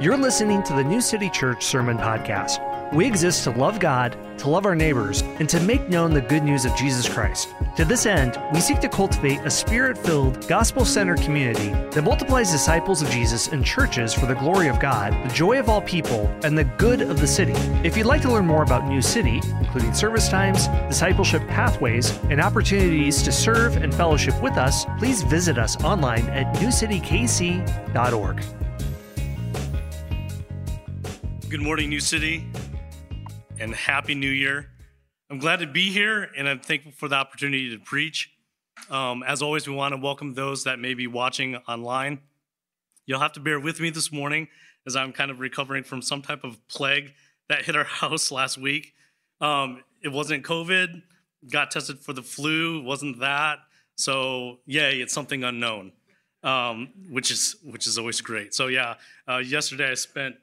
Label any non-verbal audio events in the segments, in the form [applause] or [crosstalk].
You're listening to the New City Church Sermon Podcast. We exist to love God, to love our neighbors, and to make known the good news of Jesus Christ. To this end, we seek to cultivate a spirit filled, gospel centered community that multiplies disciples of Jesus in churches for the glory of God, the joy of all people, and the good of the city. If you'd like to learn more about New City, including service times, discipleship pathways, and opportunities to serve and fellowship with us, please visit us online at newcitykc.org. Good morning, New City, and Happy New Year. I'm glad to be here, and I'm thankful for the opportunity to preach. Um, as always, we want to welcome those that may be watching online. You'll have to bear with me this morning as I'm kind of recovering from some type of plague that hit our [laughs] house last week. Um, it wasn't COVID, got tested for the flu, wasn't that. So, yay, it's something unknown. Um, which is which is always great. So yeah, uh, yesterday I spent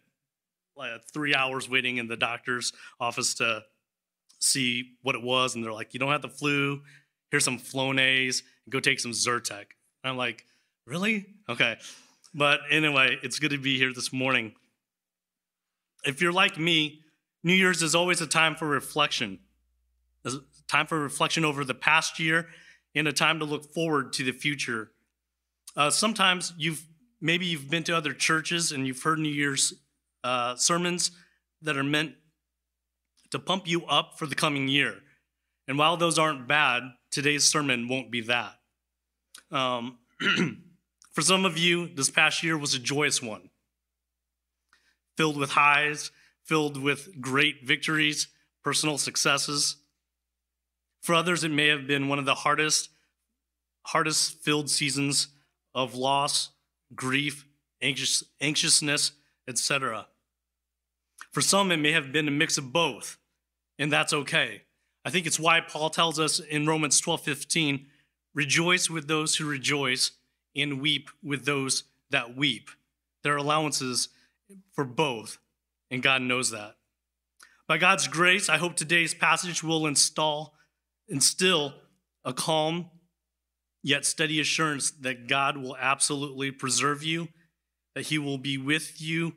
like three hours waiting in the doctor's office to see what it was, and they're like, "You don't have the flu. Here's some Flonase. Go take some Zyrtec." And I'm like, "Really? Okay." But anyway, it's good to be here this morning. If you're like me, New Year's is always a time for reflection. a time for reflection over the past year and a time to look forward to the future. Uh, sometimes you've maybe you've been to other churches and you've heard New Year's uh, sermons that are meant to pump you up for the coming year. And while those aren't bad, today's sermon won't be that. Um, [clears throat] for some of you, this past year was a joyous one, filled with highs, filled with great victories, personal successes. For others, it may have been one of the hardest, hardest filled seasons of loss, grief, anxious, anxiousness, etc. For some, it may have been a mix of both, and that's okay. I think it's why Paul tells us in Romans 12 15, rejoice with those who rejoice and weep with those that weep. There are allowances for both, and God knows that. By God's grace, I hope today's passage will install, instill a calm yet steady assurance that God will absolutely preserve you, that He will be with you,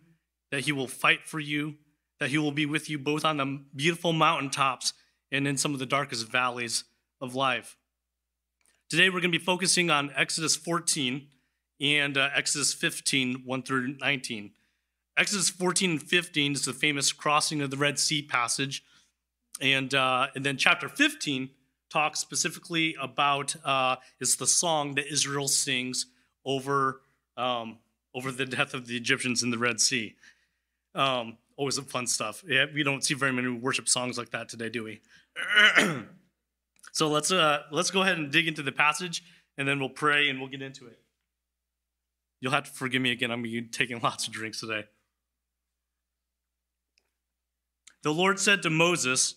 that He will fight for you, that He will be with you both on the beautiful mountaintops and in some of the darkest valleys of life. Today, we're going to be focusing on Exodus 14 and uh, Exodus 15, 1 through 19. Exodus 14 and 15 is the famous crossing of the Red Sea passage. And, uh, and then chapter 15 talks specifically about uh, is the song that Israel sings over, um, over the death of the Egyptians in the Red Sea. Um, always some fun stuff. Yeah, we don't see very many worship songs like that today, do we? [clears throat] so let's uh, let's go ahead and dig into the passage, and then we'll pray and we'll get into it. You'll have to forgive me again. I'm taking [laughs] lots of drinks today. The Lord said to Moses,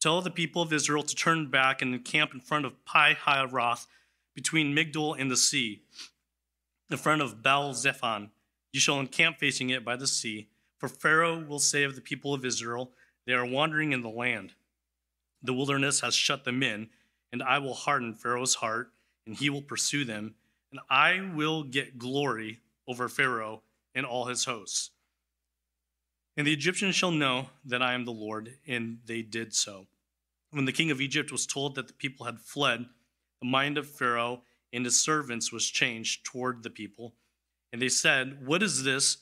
Tell the people of Israel to turn back and encamp in front of Pi Hahiroth, between Migdol and the sea, in front of Baal Zephon. You shall encamp facing it by the sea. For Pharaoh will say of the people of Israel, They are wandering in the land. The wilderness has shut them in, and I will harden Pharaoh's heart, and he will pursue them, and I will get glory over Pharaoh and all his hosts. And the Egyptians shall know that I am the Lord, and they did so. When the king of Egypt was told that the people had fled, the mind of Pharaoh and his servants was changed toward the people. And they said, What is this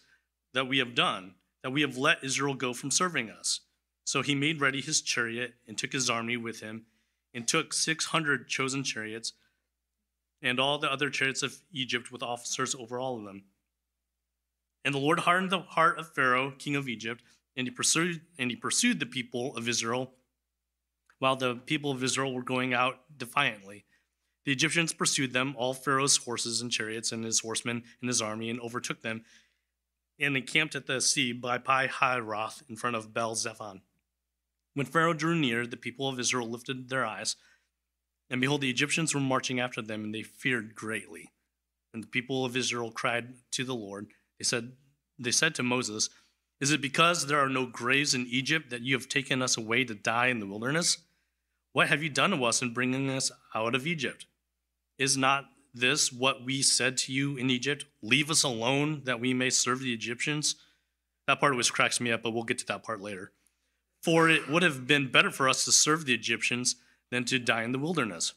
that we have done, that we have let Israel go from serving us? So he made ready his chariot and took his army with him, and took 600 chosen chariots, and all the other chariots of Egypt with officers over all of them. And the Lord hardened the heart of Pharaoh, king of Egypt, and he pursued and he pursued the people of Israel while the people of Israel were going out defiantly. The Egyptians pursued them, all Pharaoh's horses and chariots and his horsemen and his army, and overtook them, and encamped at the sea by Pi Hahiroth in front of Baal Zephon. When Pharaoh drew near, the people of Israel lifted their eyes, and behold, the Egyptians were marching after them, and they feared greatly. And the people of Israel cried to the Lord. They said, they said to Moses, Is it because there are no graves in Egypt that you have taken us away to die in the wilderness? What have you done to us in bringing us out of Egypt? Is not this what we said to you in Egypt? Leave us alone that we may serve the Egyptians. That part always cracks me up, but we'll get to that part later. For it would have been better for us to serve the Egyptians than to die in the wilderness.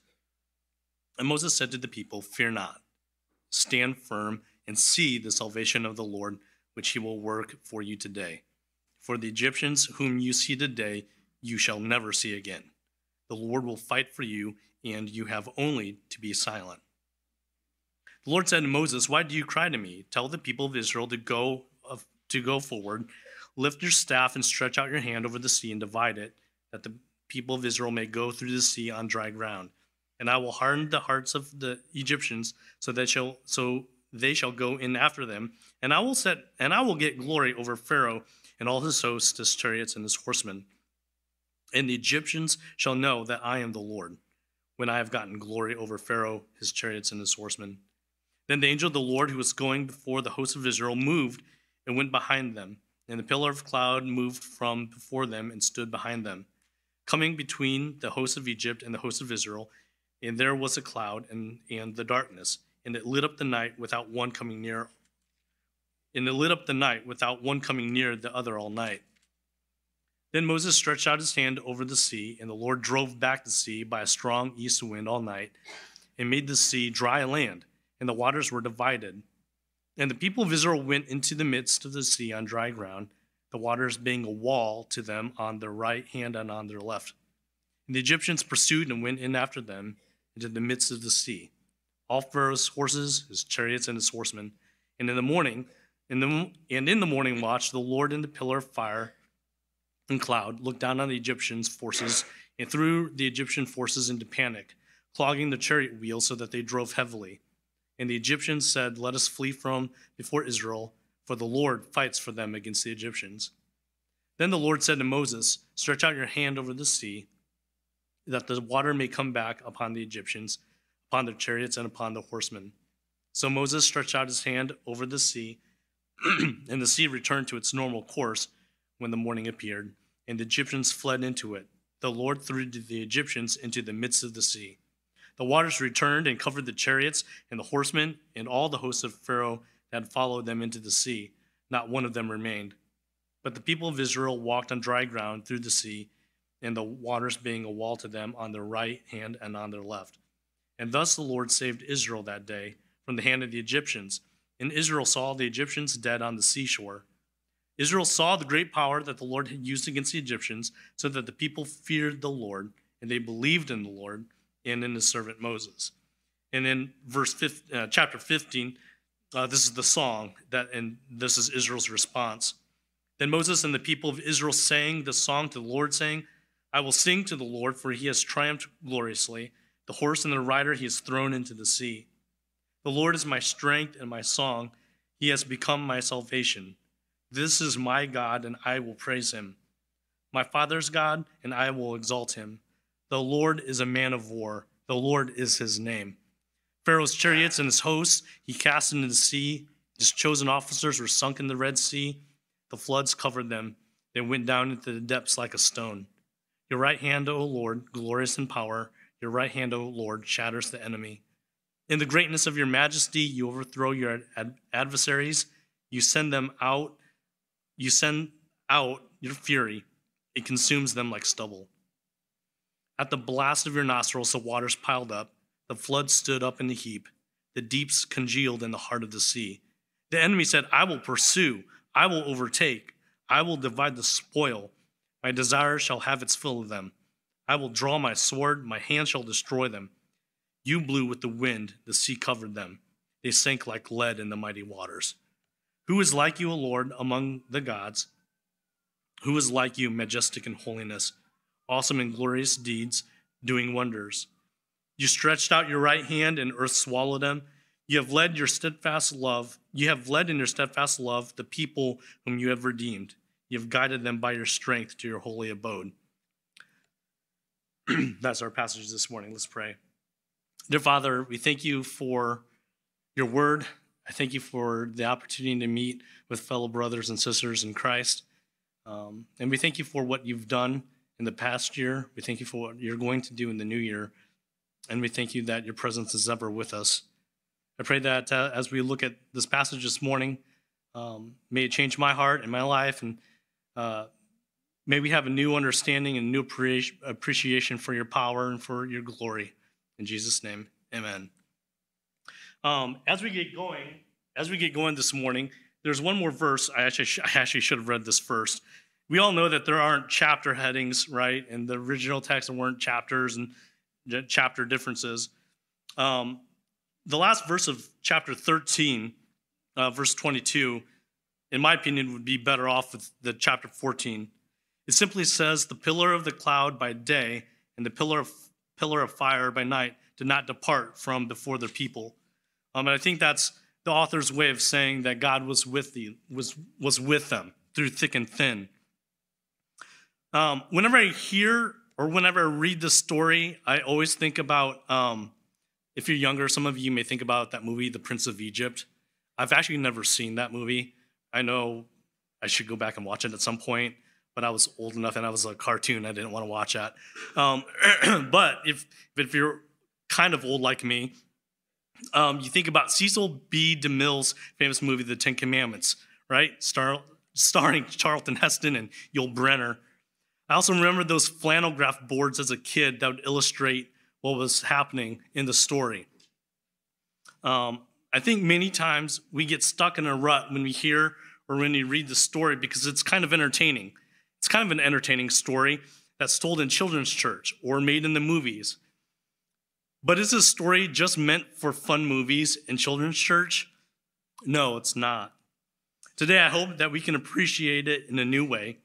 And Moses said to the people, Fear not, stand firm and see the salvation of the Lord, which he will work for you today. For the Egyptians whom you see today, you shall never see again. The Lord will fight for you, and you have only to be silent. The Lord said to Moses, Why do you cry to me? Tell the people of Israel to go to go forward. Lift your staff and stretch out your hand over the sea and divide it, that the people of Israel may go through the sea on dry ground. And I will harden the hearts of the Egyptians, so that shall so they shall go in after them. And I will set and I will get glory over Pharaoh and all his hosts, his chariots, and his horsemen. And the Egyptians shall know that I am the Lord, when I have gotten glory over Pharaoh, his chariots, and his horsemen. Then the angel of the Lord, who was going before the host of Israel, moved and went behind them. And the pillar of cloud moved from before them and stood behind them, coming between the host of Egypt and the host of Israel. And there was a cloud and, and the darkness, and it lit up the night without one coming near. And it lit up the night without one coming near the other all night. Then Moses stretched out his hand over the sea, and the Lord drove back the sea by a strong east wind all night, and made the sea dry land, and the waters were divided. And the people of Israel went into the midst of the sea on dry ground, the waters being a wall to them on their right hand and on their left. And the Egyptians pursued and went in after them into the midst of the sea, all Pharaoh's horses, his chariots, and his horsemen. And in the morning, in the, and in the morning watch, the Lord in the pillar of fire and cloud looked down on the Egyptians' forces and threw the Egyptian forces into panic, clogging the chariot wheels so that they drove heavily. And the Egyptians said, Let us flee from before Israel, for the Lord fights for them against the Egyptians. Then the Lord said to Moses, Stretch out your hand over the sea, that the water may come back upon the Egyptians, upon their chariots, and upon the horsemen. So Moses stretched out his hand over the sea, [clears throat] and the sea returned to its normal course when the morning appeared, and the Egyptians fled into it. The Lord threw the Egyptians into the midst of the sea. The waters returned and covered the chariots and the horsemen and all the hosts of Pharaoh that followed them into the sea. Not one of them remained. But the people of Israel walked on dry ground through the sea, and the waters being a wall to them on their right hand and on their left. And thus the Lord saved Israel that day from the hand of the Egyptians. And Israel saw the Egyptians dead on the seashore. Israel saw the great power that the Lord had used against the Egyptians, so that the people feared the Lord, and they believed in the Lord and in his servant Moses. And in verse 15, uh, chapter 15, uh, this is the song that, and this is Israel's response. Then Moses and the people of Israel sang the song to the Lord, saying, I will sing to the Lord, for he has triumphed gloriously. The horse and the rider he has thrown into the sea. The Lord is my strength and my song. He has become my salvation. This is my God, and I will praise him. My father's God, and I will exalt him. The Lord is a man of war. The Lord is his name. Pharaoh's chariots and his hosts he cast into the sea. His chosen officers were sunk in the Red Sea. The floods covered them. They went down into the depths like a stone. Your right hand, O Lord, glorious in power. Your right hand, O Lord, shatters the enemy. In the greatness of your majesty, you overthrow your ad- adversaries. You send them out. You send out your fury. It consumes them like stubble. At the blast of your nostrils, the waters piled up, the flood stood up in a heap, the deeps congealed in the heart of the sea. The enemy said, I will pursue, I will overtake, I will divide the spoil. My desire shall have its fill of them. I will draw my sword, my hand shall destroy them. You blew with the wind, the sea covered them. They sank like lead in the mighty waters. Who is like you, O Lord, among the gods? Who is like you, majestic in holiness? Awesome and glorious deeds, doing wonders. You stretched out your right hand, and earth swallowed them. You have led your steadfast love. You have led in your steadfast love the people whom you have redeemed. You have guided them by your strength to your holy abode. [clears throat] That's our passage this morning. Let's pray. Dear Father, we thank you for your word. I thank you for the opportunity to meet with fellow brothers and sisters in Christ. Um, and we thank you for what you've done in the past year. We thank you for what you're going to do in the new year. And we thank you that your presence is ever with us. I pray that uh, as we look at this passage this morning, Um, may it change my heart and my life, and uh, may we have a new understanding and new appreciation for your power and for your glory. In Jesus' name, amen. Um, as we get going, as we get going this morning, there's one more verse. I actually, I actually should have read this first. We all know that there aren't chapter headings, right? In the original text, there weren't chapters and chapter differences. Um, the last verse of chapter 13, uh, verse 22, in my opinion, would be better off with the chapter 14. It simply says, "The pillar of the cloud by day and the pillar of pillar of fire by night did not depart from before the people." Um, and I think that's the author's way of saying that God was with the was was with them through thick and thin. Um, whenever I hear or whenever I read the story, I always think about. Um, if you're younger, some of you may think about that movie, The Prince of Egypt. I've actually never seen that movie. I know I should go back and watch it at some point, but I was old enough and I was a cartoon. I didn't want to watch that. Um, [clears throat] but if if you're kind of old like me, um, you think about Cecil B. DeMille's famous movie, The Ten Commandments, right? Star, starring Charlton Heston and Yul Brynner. I also remember those flannel graph boards as a kid that would illustrate what was happening in the story. Um, I think many times we get stuck in a rut when we hear or when we read the story because it's kind of entertaining. It's kind of an entertaining story that's told in children's church or made in the movies. But is this story just meant for fun movies in children's church? No, it's not. Today, I hope that we can appreciate it in a new way.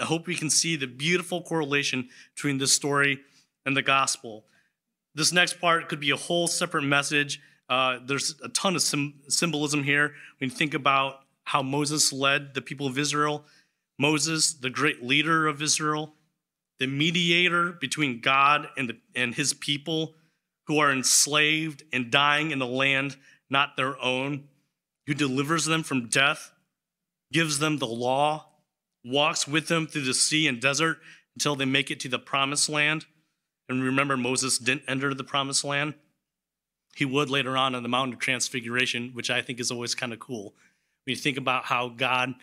I hope we can see the beautiful correlation between this story and the gospel. This next part could be a whole separate message. Uh, there's a ton of symbolism here. When you think about how Moses led the people of Israel, Moses, the great leader of Israel, the mediator between God and, the, and his people, who are enslaved and dying in a land not their own, who delivers them from death, gives them the law, walks with them through the sea and desert until they make it to the promised land. And remember, Moses didn't enter the promised land. He would later on on the Mountain of Transfiguration, which I think is always kind of cool. When you think about how God,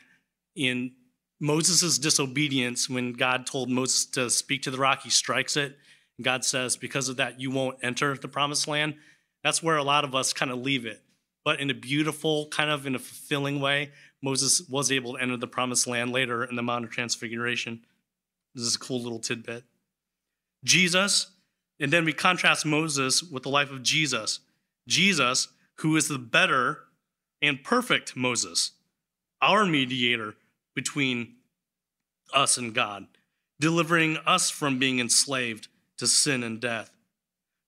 in Moses' disobedience, when God told Moses to speak to the rock, he strikes it And God says, because of that, you won't enter the promised land. That's where a lot of us kind of leave it. But in a beautiful, kind of in a fulfilling way, Moses was able to enter the promised land later in the Mount of Transfiguration. This is a cool little tidbit. Jesus, and then we contrast Moses with the life of Jesus. Jesus, who is the better and perfect Moses, our mediator between us and God, delivering us from being enslaved to sin and death,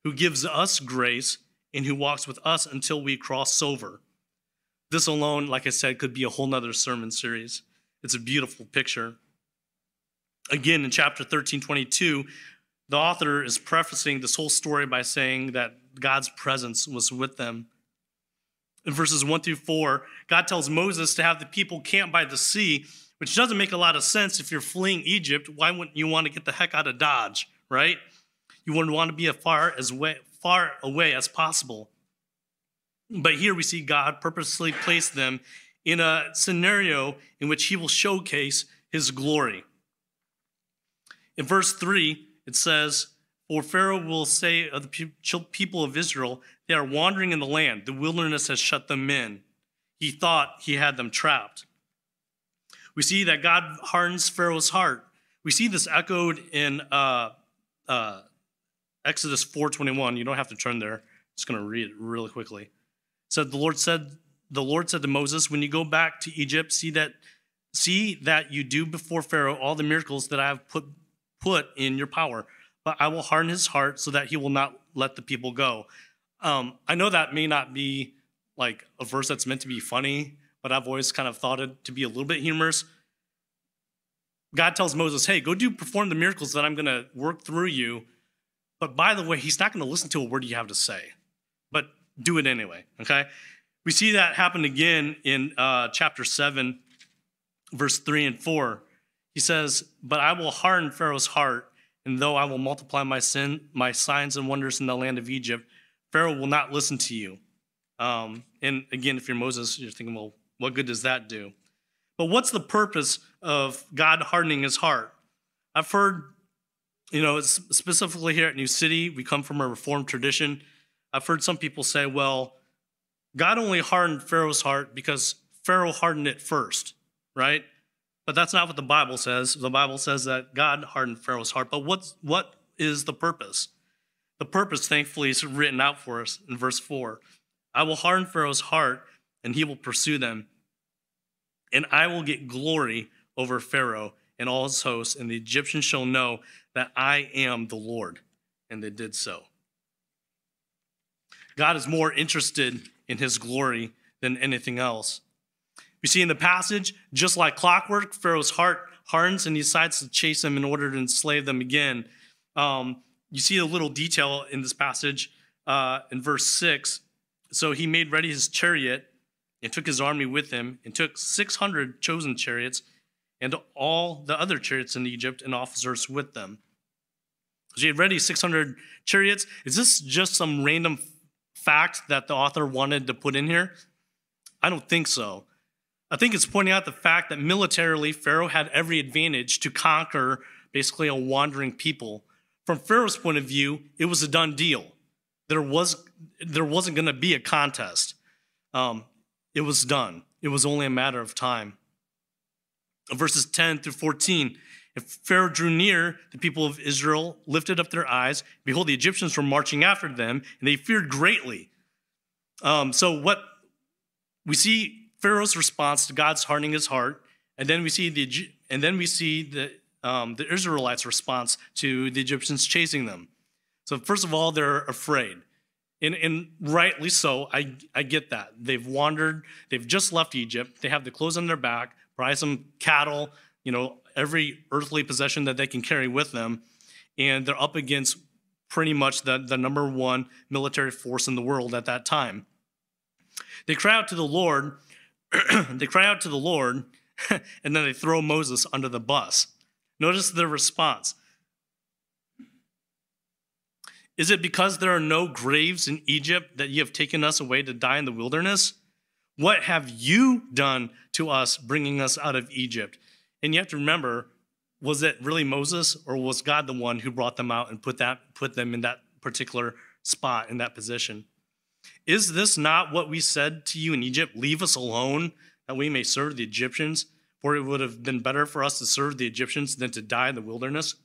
who gives us grace and who walks with us until we cross over. This alone, like I said, could be a whole nother sermon series. It's a beautiful picture. Again, in chapter 13, 22, the author is prefacing this whole story by saying that God's presence was with them. In verses 1 through 4, God tells Moses to have the people camp by the sea, which doesn't make a lot of sense if you're fleeing Egypt. Why wouldn't you want to get the heck out of Dodge, right? You wouldn't want to be as far as way, far away as possible. But here we see God purposely place them in a scenario in which he will showcase his glory. In verse 3, it says, For Pharaoh will say of the people of Israel, they are wandering in the land. The wilderness has shut them in. He thought he had them trapped. We see that God hardens Pharaoh's heart. We see this echoed in uh, uh, Exodus 4:21. You don't have to turn there. I'm just going to read it really quickly. Said the Lord said the Lord said to Moses, "When you go back to Egypt, see that see that you do before Pharaoh all the miracles that I have put put in your power, but I will harden his heart so that he will not let the people go." Um, I know that may not be like a verse that's meant to be funny, but I've always kind of thought it to be a little bit humorous. God tells Moses, "Hey, go do perform the miracles that I'm going to work through you." But by the way, he's not going to listen to a word you have to say, do it anyway, okay? We see that happen again in uh, chapter 7, verse 3 and 4. He says, But I will harden Pharaoh's heart, and though I will multiply my sin, my signs and wonders in the land of Egypt, Pharaoh will not listen to you. Um, and again, if you're Moses, you're thinking, well, What good does that do? But what's the purpose of God hardening his heart? I've heard, you know, specifically here at New City, we come from a Reformed tradition. I've heard some people say, well, God only hardened Pharaoh's heart because Pharaoh hardened it first, right? But that's not what the Bible says. The Bible says that God hardened Pharaoh's heart. But what's, what is the purpose? The purpose, thankfully, is written out for us in verse 4. I will harden Pharaoh's heart, and he will pursue them. And I will get glory over Pharaoh and all his hosts, and the Egyptians shall know that I am the Lord. And they did so. God is more interested in his glory than anything else. We see in the passage, just like clockwork, Pharaoh's heart hardens and he decides to chase them in order to enslave them again. Um, you see a little detail in this passage uh, in verse 6. So he made ready his chariot and took his army with him and took 600 chosen chariots and all the other chariots in Egypt and officers with them. So he had ready 600 chariots. Is this just some random fact that the author wanted to put in here? I don't think so. I think it's pointing out the fact that militarily, Pharaoh had every advantage to conquer basically a wandering people. From Pharaoh's point of view, it was a done deal. There, was, there wasn't going to be a contest. Um, it was done, it was only a matter of time. Verses 10 through 14 if Pharaoh drew near, the people of Israel lifted up their eyes. Behold, the Egyptians were marching after them, and they feared greatly. Um, so, what we see Pharaoh's response to God's hardening his heart, and then we see the and then we see the um, the Israelites' response to the Egyptians chasing them. So, first of all, they're afraid. And, and rightly so, I, I get that. They've wandered, they've just left Egypt, they have the clothes on their back, probably some cattle, you know, every earthly possession that they can carry with them. And they're up against pretty much the, the number one military force in the world at that time. They cry out to the Lord, [clears throat] they cry out to the Lord, [laughs] and then they throw Moses under the bus. Notice their response. Is it because there are no graves in Egypt that you have taken us away to die in the wilderness? What have you done to us bringing us out of Egypt? And you have to remember, was it really Moses or was God the one who brought them out and put that put them in that particular spot in that position? Is this not what we said to you in Egypt? Leave us alone that we may serve the Egyptians, for it would have been better for us to serve the Egyptians than to die in the wilderness.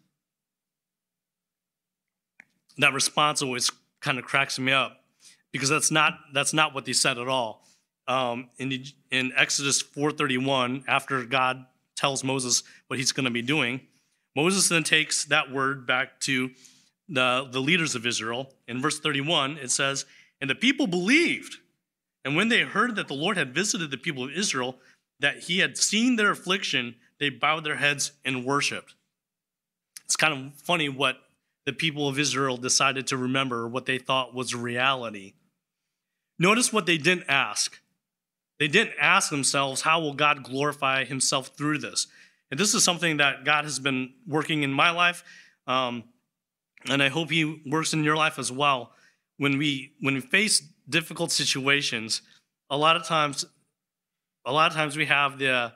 That response always kind of cracks me up because that's not that's not what they said at all. Um, in, in Exodus 4:31, after God tells Moses what he's going to be doing. Moses then takes that word back to the, the leaders of Israel. In verse 31, it says, And the people believed. And when they heard that the Lord had visited the people of Israel, that he had seen their affliction, they bowed their heads and worshiped. It's kind of funny what the people of Israel decided to remember, what they thought was reality. Notice what they didn't ask. They didn't ask themselves, how will God glorify himself through this? And this is something that God has been working in my life. Um, and I hope he works in your life as well. When we when we face difficult situations, a lot of times, a lot of times we have the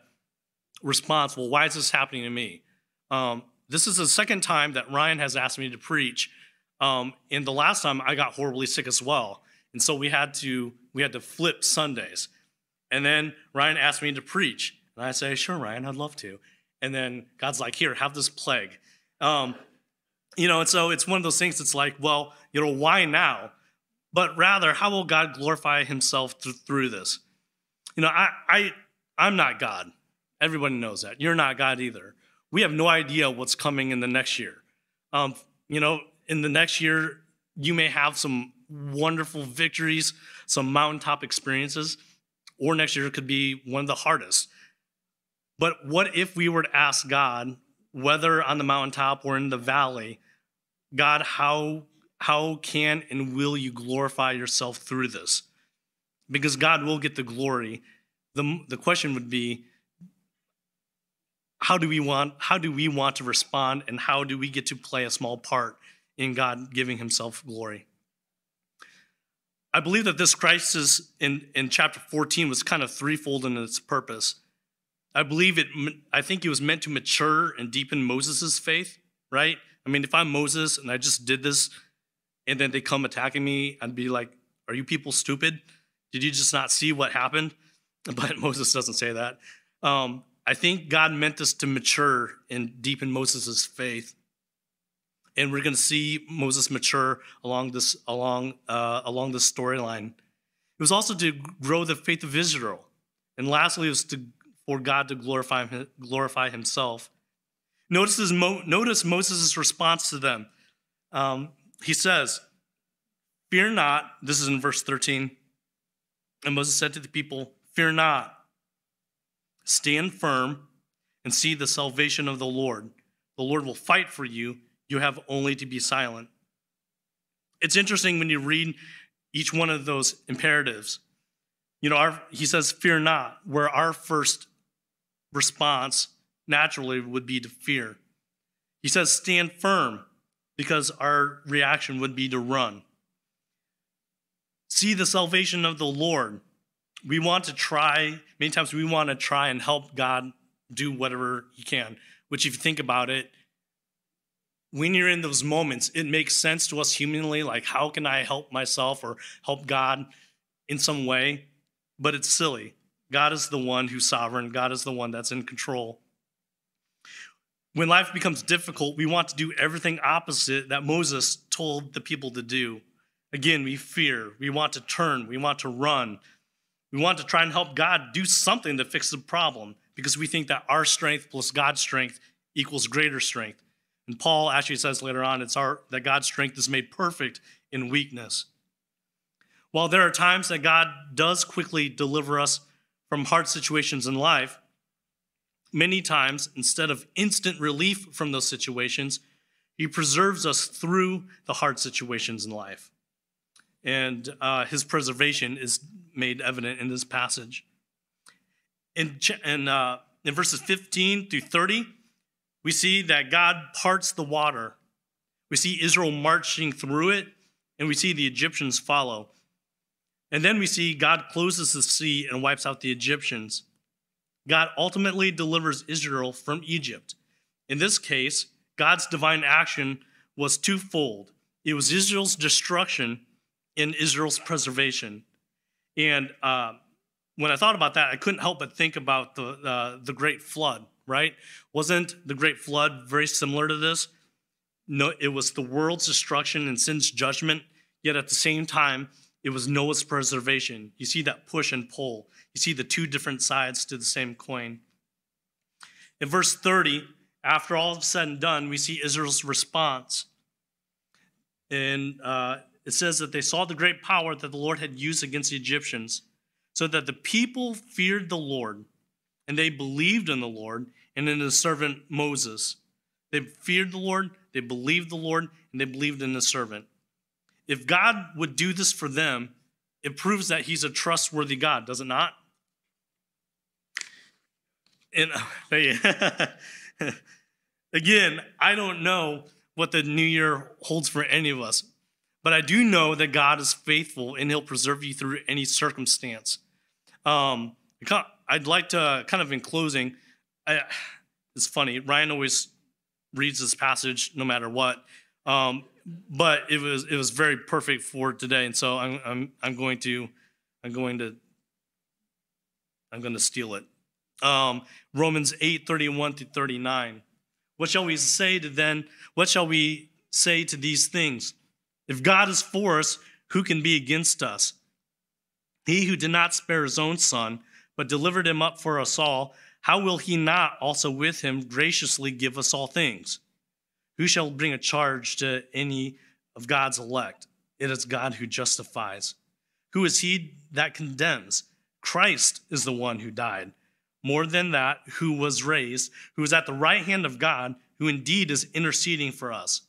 response, well, why is this happening to me? Um, this is the second time that Ryan has asked me to preach. Um, and the last time I got horribly sick as well. And so we had to we had to flip Sundays. And then Ryan asked me to preach. And I say, sure, Ryan, I'd love to. And then God's like, here, have this plague. Um, you know, and so it's one of those things that's like, well, you know, why now? But rather, how will God glorify himself th- through this? You know, I, I, I'm not God. Everybody knows that. You're not God either. We have no idea what's coming in the next year. Um, you know, in the next year, you may have some wonderful victories, some mountaintop experiences or next year could be one of the hardest. But what if we were to ask God, whether on the mountaintop or in the valley, God, how, how can and will you glorify yourself through this? Because God will get the glory. The, the question would be, how do we want how do we want to respond and how do we get to play a small part in God giving himself glory? I believe that this crisis in, in chapter 14 was kind of threefold in its purpose. I believe it, I think it was meant to mature and deepen Moses' faith, right? I mean, if I'm Moses and I just did this and then they come attacking me, I'd be like, Are you people stupid? Did you just not see what happened? [laughs] But Moses doesn't say that. Um, I think God meant this to mature and deepen Moses' faith. And we're going to see Moses mature along this along uh, along this storyline. It was also to grow the faith of Israel, and lastly, it was to, for God to glorify glorify Himself. Notice, his, notice Moses' response to them. Um, he says, "Fear not." This is in verse thirteen. And Moses said to the people, "Fear not." Stand firm and see the salvation of the Lord. The Lord will fight for you. You have only to be silent. It's interesting when you read each one of those imperatives. You know, our, he says, Fear not, where our first response naturally would be to fear. He says, Stand firm, because our reaction would be to run. See the salvation of the Lord we want to try, many times we want to try and help God do whatever He can, which, if you think about it, when you're in those moments, it makes sense to us humanly like, how can I help myself or help God in some way? But it's silly. God is the one who's sovereign, God is the one that's in control. When life becomes difficult, we want to do everything opposite that Moses told the people to do. Again, we fear, we want to turn, we want to run, we want to try and help God do something to fix the problem because we think that our strength plus God's strength equals greater strength. And Paul actually says later on it's our that God's strength is made perfect in weakness. While there are times that God does quickly deliver us from hard situations in life, many times instead of instant relief from those situations, he preserves us through the hard situations in life. And uh, his preservation is made evident in this passage. In, in, uh, in verses 15 through 30, we see that God parts the water. We see Israel marching through it, and we see the Egyptians follow. And then we see God closes the sea and wipes out the Egyptians. God ultimately delivers Israel from Egypt. In this case, God's divine action was twofold it was Israel's destruction and Israel's preservation. And uh, when I thought about that, I couldn't help but think about the, uh, the Great Flood, right? Wasn't the Great Flood very similar to this? No, it was the world's destruction and sin's judgment, yet at the same time, it was Noah's preservation. You see that push and pull. You see the two different sides to the same coin. In verse 30, after all is said and done, we see Israel's response. And uh, it says that they saw the great power that the Lord had used against the Egyptians, so that the people feared the Lord, and they believed in the Lord and in his servant Moses. They feared the Lord, they believed the Lord, and they believed in his servant. If God would do this for them, it proves that he's a trustworthy God, does it not? And [laughs] [laughs] again, I don't know what the new year holds for any of us. But I do know that God is faithful and He'll preserve you through any circumstance. Um, I'd like to kind of in closing, I, it's funny. Ryan always reads this passage no matter what, um, but it was it was very perfect for today, and so I'm I'm I'm going to I'm going to I'm going to steal it. Um, Romans eight thirty one to thirty nine. What shall we say to then? What shall we say to these things? If God is for us, who can be against us? He who did not spare his own son, but delivered him up for us all, how will he not also with him graciously give us all things? Who shall bring a charge to any of God's elect? It is God who justifies. Who is he that condemns? Christ is the one who died. More than that, who was raised, who is at the right hand of God, who indeed is interceding for us.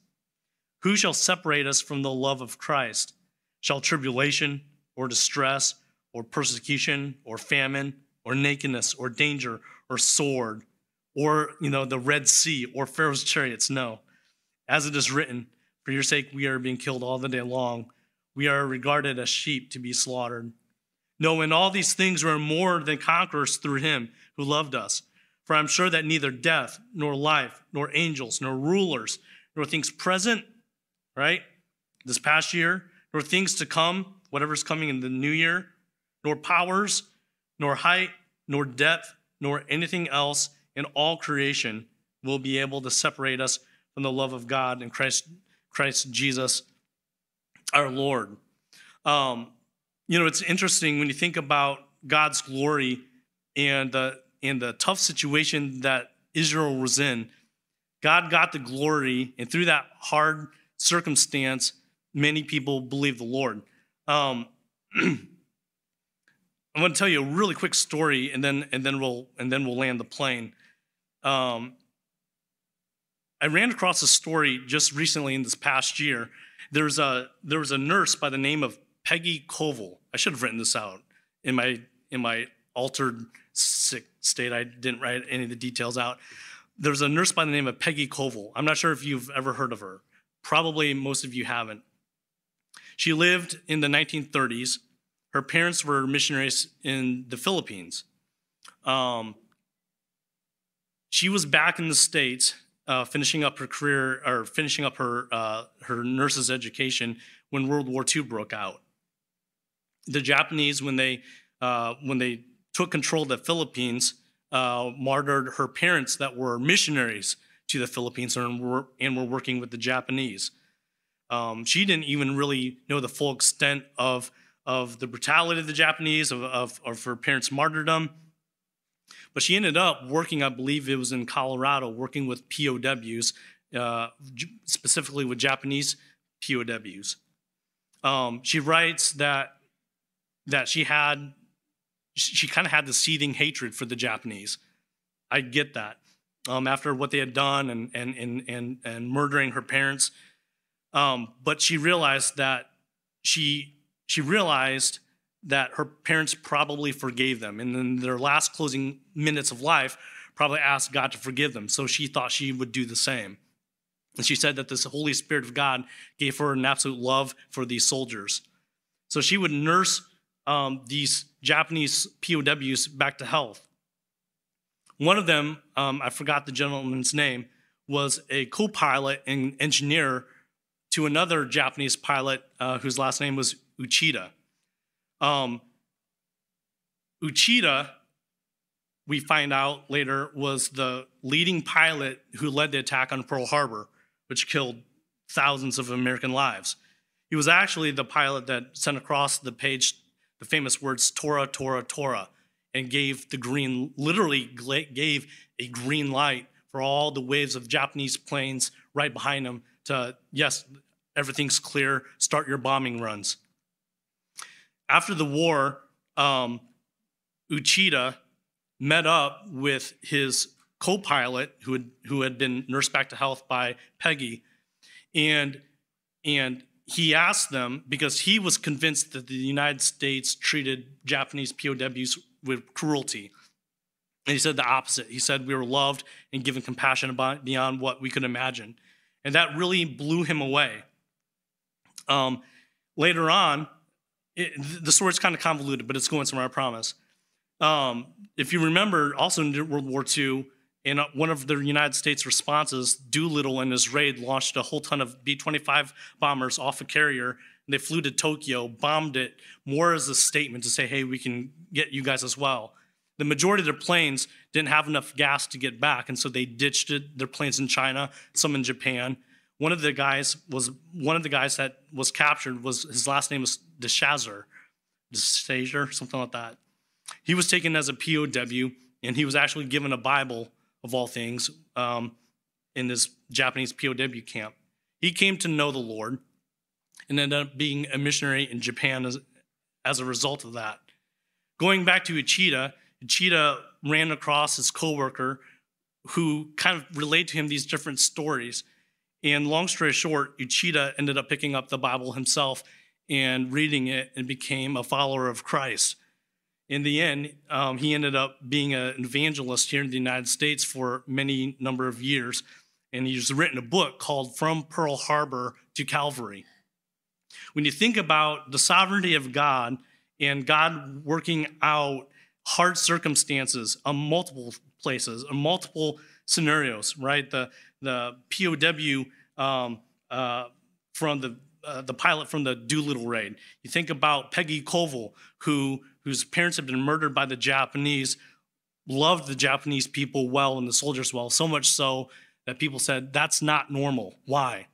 Who shall separate us from the love of Christ? Shall tribulation or distress or persecution or famine or nakedness or danger or sword or, you know, the Red Sea or Pharaoh's chariots? No. As it is written, for your sake we are being killed all the day long. we are regarded as sheep to be slaughtered. No, in all these things we're more than conquerors through him who loved us. For I'm sure that neither death, nor life, nor angels, nor rulers, nor things present, right, this past year, nor things to come, whatever's coming in the new year, nor powers, nor height, nor depth, nor anything else in all creation will be able to separate us from the love of God in Christ, Christ Jesus our Lord. Um, you know, it's interesting when you think about God's glory and the and the tough situation that Israel was in. God got the glory, and through that hard circumstance, many people believed the Lord. Um, [clears throat] I'm going to tell you a really quick story, and then and then we'll and then we'll land the plane. Um, I ran across a story just recently in this past year. There's a there was a nurse by the name of Peggy Covell. I should have written this out in my in my altered sick state. I didn't write any of the details out. There's a nurse by the name of Peggy Covell. I'm not sure if you've ever heard of her. Probably most of you haven't. She lived in the 1930s. Her parents were missionaries in the Philippines. Um, she was back in the States, uh, finishing up her career or finishing up her, uh, her nurse's education when World War II broke out. The Japanese, when they, uh, when they took control of the Philippines, uh, martyred her parents that were missionaries to the Philippines and were, and were working with the Japanese. Um, she didn't even really know the full extent of, of the brutality of the Japanese, of, of, of her parents' martyrdom. But she ended up working, I believe it was in Colorado, working with POWs, uh, specifically with Japanese POWs. Um, she writes that that she had she kind of had the seething hatred for the Japanese. I get that. Um, after what they had done and and and and, and murdering her parents, um, but she realized that she she realized that her parents probably forgave them, and in their last closing minutes of life, probably asked God to forgive them. So she thought she would do the same. And she said that this Holy Spirit of God gave her an absolute love for these soldiers. So she would nurse um, these Japanese POWs back to health. One of them, um, I forgot the gentleman's name, was a co pilot and engineer to another Japanese pilot uh, whose last name was Fuchida. Um, Fuchida, we find out later, was the leading pilot who led the attack on Pearl Harbor, which killed thousands of American lives. He was actually the pilot that sent across the page the famous words Tora, Tora, Tora, and gave the green, literally gave a green light for all the waves of Japanese planes right behind him to, yes, everything's clear, start your bombing runs. After the war, um, Fuchida met up with his co pilot, who had, who had been nursed back to health by Peggy, and, and he asked them because he was convinced that the United States treated Japanese POWs with cruelty. And he said the opposite. He said we were loved and given compassion beyond what we could imagine. And that really blew him away. Um, later on, it, the story's kind of convoluted, but it's going somewhere, I promise. Um, if you remember, also in World War II, in one of the United States responses, Doolittle and his raid launched a whole ton of B 25 bombers off a carrier. And they flew to Tokyo, bombed it more as a statement to say, hey, we can get you guys as well. The majority of their planes didn't have enough gas to get back, and so they ditched it, their planes in China, some in Japan. One of the guys was one of the guys that was captured was his last name was DeShazer, DeShazer, something like that. He was taken as a POW, and he was actually given a Bible of all things, um, in this Japanese POW camp. He came to know the Lord and ended up being a missionary in Japan as, as a result of that. Going back to Fuchida, Fuchida ran across his coworker who kind of relayed to him these different stories. And long story short, Fuchida ended up picking up the Bible himself and reading it and became a follower of Christ in the end, um, he ended up being an evangelist here in the United States for many number of years, and he's written a book called "From Pearl Harbor to Calvary." when you think about the sovereignty of God and God working out hard circumstances on multiple places, on multiple scenarios, right? The the POW um, uh, from the uh, the pilot from the Doolittle raid. You think about Peggy Covell, who whose parents had been murdered by the Japanese, loved the Japanese people well and the soldiers well, so much so that people said that's not normal. Why?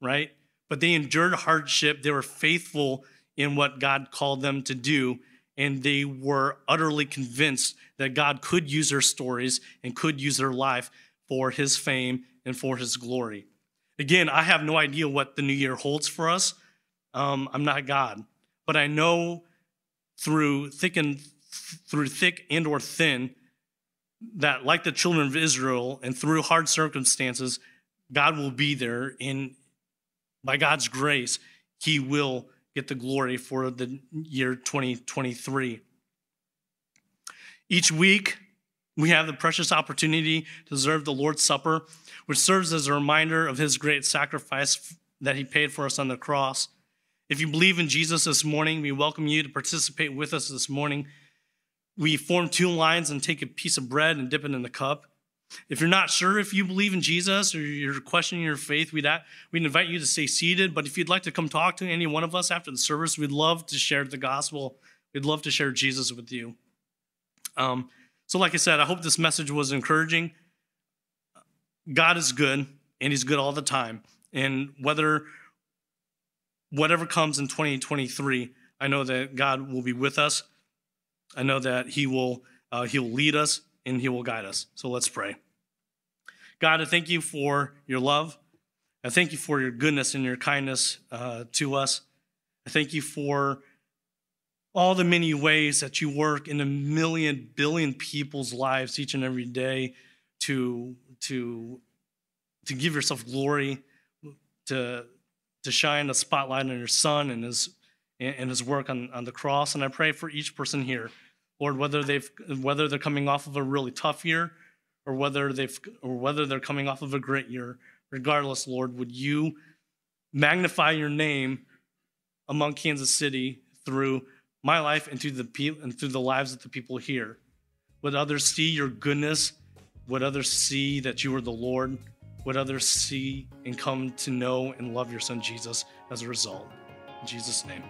Right? But they endured hardship. They were faithful in what God called them to do, and they were utterly convinced that God could use their stories and could use their life for his fame and for his glory. Again, I have no idea what the new year holds for us. Um, I'm not God, but I know through thick and through thick and or thin that like the children of Israel and through hard circumstances, God will be there and by God's grace, he will get the glory for the year 2023. Each week, we have the precious opportunity to serve the Lord's Supper, which serves as a reminder of his great sacrifice that he paid for us on the cross. If you believe in Jesus this morning, we welcome you to participate with us this morning. We form two lines and take a piece of bread and dip it in the cup. If you're not sure if you believe in Jesus or you're questioning your faith, we'd, we'd invite you to stay seated. But if you'd like to come talk to any one of us after the service, we'd love to share the gospel. We'd love to share Jesus with you. Um, so, like I said, I hope this message was encouraging. God is good, and He's good all the time. And whether whatever comes in 2023, I know that God will be with us. I know that He will uh, He will lead us and He will guide us. So let's pray. God, I thank you for your love. I thank you for your goodness and your kindness uh, to us. I thank you for all the many ways that you work in a million billion people's lives each and every day to to to give yourself glory to to shine a spotlight on your son and his and his work on, on the cross. And i pray for each person here lord whether they've whether they're coming off of a really tough year or whether they've or whether they're coming off of a great year. Regardless lord would you magnify your name among kansas city through my life and through the people and through the lives of the people here. Would others see your goodness? Would others see that you are the Lord? Would others see and come to know and love your son Jesus as a result? In Jesus' name.